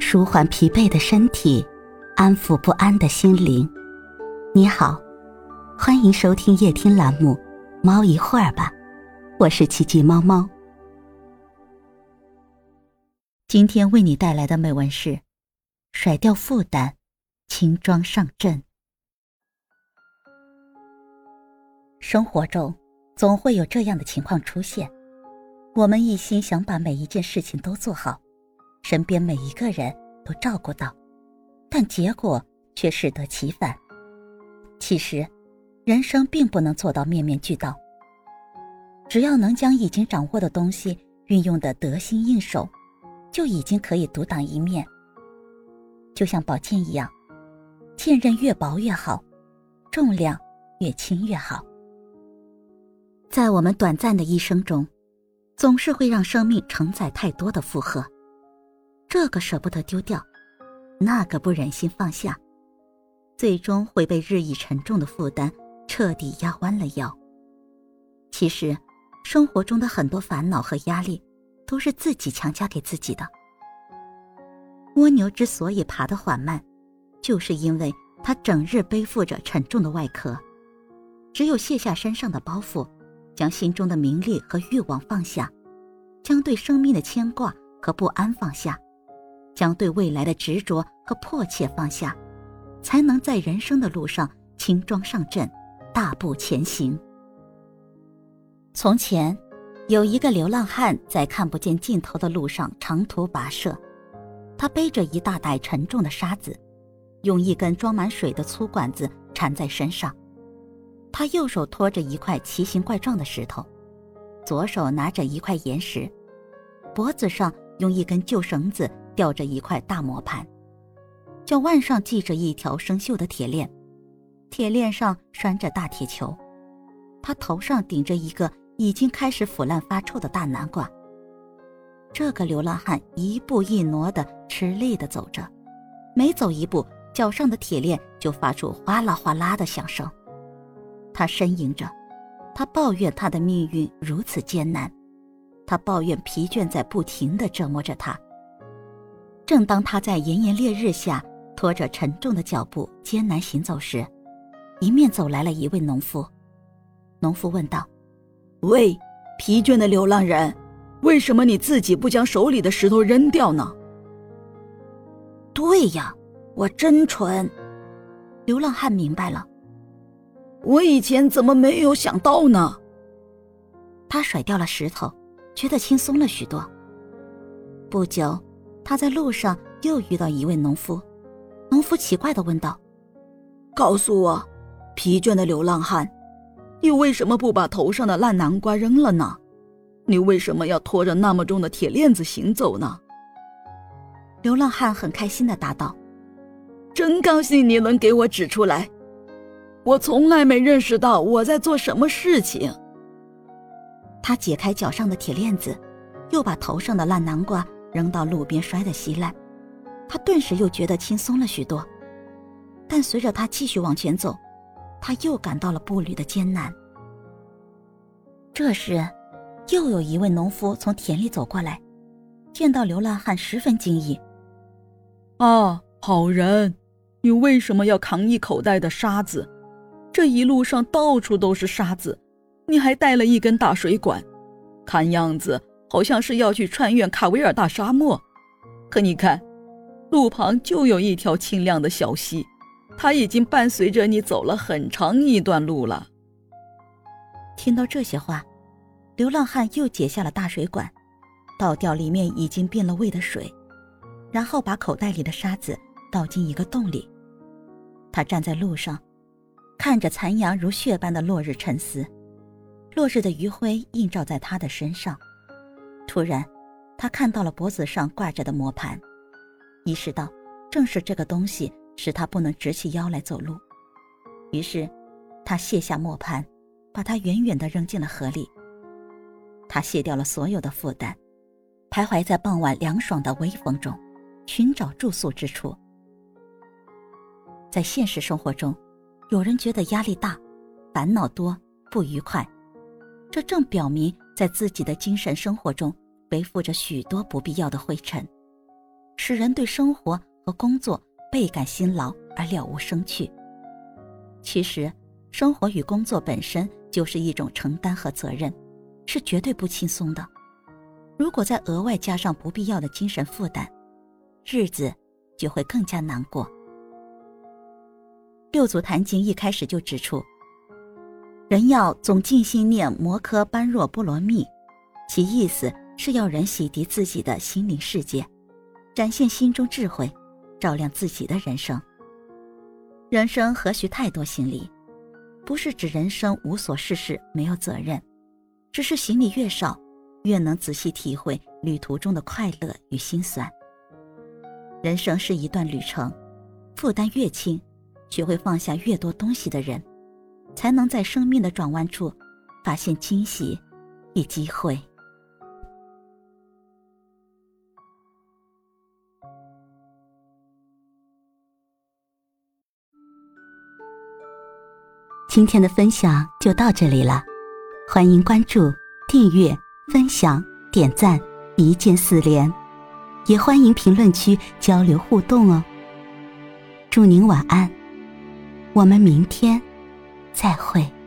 舒缓疲惫的身体，安抚不安的心灵。你好，欢迎收听夜听栏目《猫一会儿吧》，我是奇迹猫猫。今天为你带来的美文是：甩掉负担，轻装上阵。生活中总会有这样的情况出现，我们一心想把每一件事情都做好。身边每一个人都照顾到，但结果却适得其反。其实，人生并不能做到面面俱到。只要能将已经掌握的东西运用的得心应手，就已经可以独当一面。就像宝剑一样，剑刃越薄越好，重量越轻越好。在我们短暂的一生中，总是会让生命承载太多的负荷。这个舍不得丢掉，那个不忍心放下，最终会被日益沉重的负担彻底压弯了腰。其实，生活中的很多烦恼和压力，都是自己强加给自己的。蜗牛之所以爬得缓慢，就是因为它整日背负着沉重的外壳。只有卸下身上的包袱，将心中的名利和欲望放下，将对生命的牵挂和不安放下。将对未来的执着和迫切放下，才能在人生的路上轻装上阵，大步前行。从前，有一个流浪汉在看不见尽头的路上长途跋涉，他背着一大袋沉重的沙子，用一根装满水的粗管子缠在身上。他右手托着一块奇形怪状的石头，左手拿着一块岩石，脖子上用一根旧绳子。吊着一块大磨盘，脚腕上系着一条生锈的铁链，铁链上拴着大铁球。他头上顶着一个已经开始腐烂发臭的大南瓜。这个流浪汉一步一挪的吃力的走着，每走一步，脚上的铁链就发出哗啦哗啦的响声。他呻吟着，他抱怨他的命运如此艰难，他抱怨疲倦在不停的折磨着他。正当他在炎炎烈日下拖着沉重的脚步艰难行走时，迎面走来了一位农夫。农夫问道：“喂，疲倦的流浪人，为什么你自己不将手里的石头扔掉呢？”“对呀，我真蠢。”流浪汉明白了，“我以前怎么没有想到呢？”他甩掉了石头，觉得轻松了许多。不久。他在路上又遇到一位农夫，农夫奇怪的问道：“告诉我，疲倦的流浪汉，你为什么不把头上的烂南瓜扔了呢？你为什么要拖着那么重的铁链子行走呢？”流浪汉很开心的答道：“真高兴你能给我指出来，我从来没认识到我在做什么事情。”他解开脚上的铁链子，又把头上的烂南瓜。扔到路边摔得稀烂，他顿时又觉得轻松了许多。但随着他继续往前走，他又感到了步履的艰难。这时，又有一位农夫从田里走过来，见到流浪汉，十分惊异：“啊，好人，你为什么要扛一口袋的沙子？这一路上到处都是沙子，你还带了一根大水管，看样子……”好像是要去穿越卡维尔大沙漠，可你看，路旁就有一条清亮的小溪，它已经伴随着你走了很长一段路了。听到这些话，流浪汉又解下了大水管，倒掉里面已经变了味的水，然后把口袋里的沙子倒进一个洞里。他站在路上，看着残阳如血般的落日沉思，落日的余晖映照在他的身上。突然，他看到了脖子上挂着的磨盘，意识到正是这个东西使他不能直起腰来走路。于是，他卸下磨盘，把它远远地扔进了河里。他卸掉了所有的负担，徘徊在傍晚凉爽的微风中，寻找住宿之处。在现实生活中，有人觉得压力大、烦恼多、不愉快，这正表明。在自己的精神生活中背负着许多不必要的灰尘，使人对生活和工作倍感辛劳而了无生趣。其实，生活与工作本身就是一种承担和责任，是绝对不轻松的。如果再额外加上不必要的精神负担，日子就会更加难过。六祖坛经一开始就指出，人要总静心念摩诃般若波罗蜜，其意思是要人洗涤自己的心灵世界，展现心中智慧，照亮自己的人生。人生何须太多行李？不是指人生无所事事、没有责任，只是行李越少，越能仔细体会旅途中的快乐与心酸。人生是一段旅程，负担越轻，学会放下越多东西的人，才能在生命的转弯处，发现惊喜与机会。今天的分享就到这里了，欢迎关注、订阅、分享、点赞，一键四连，也欢迎评论区交流互动哦。祝您晚安，我们明天再会。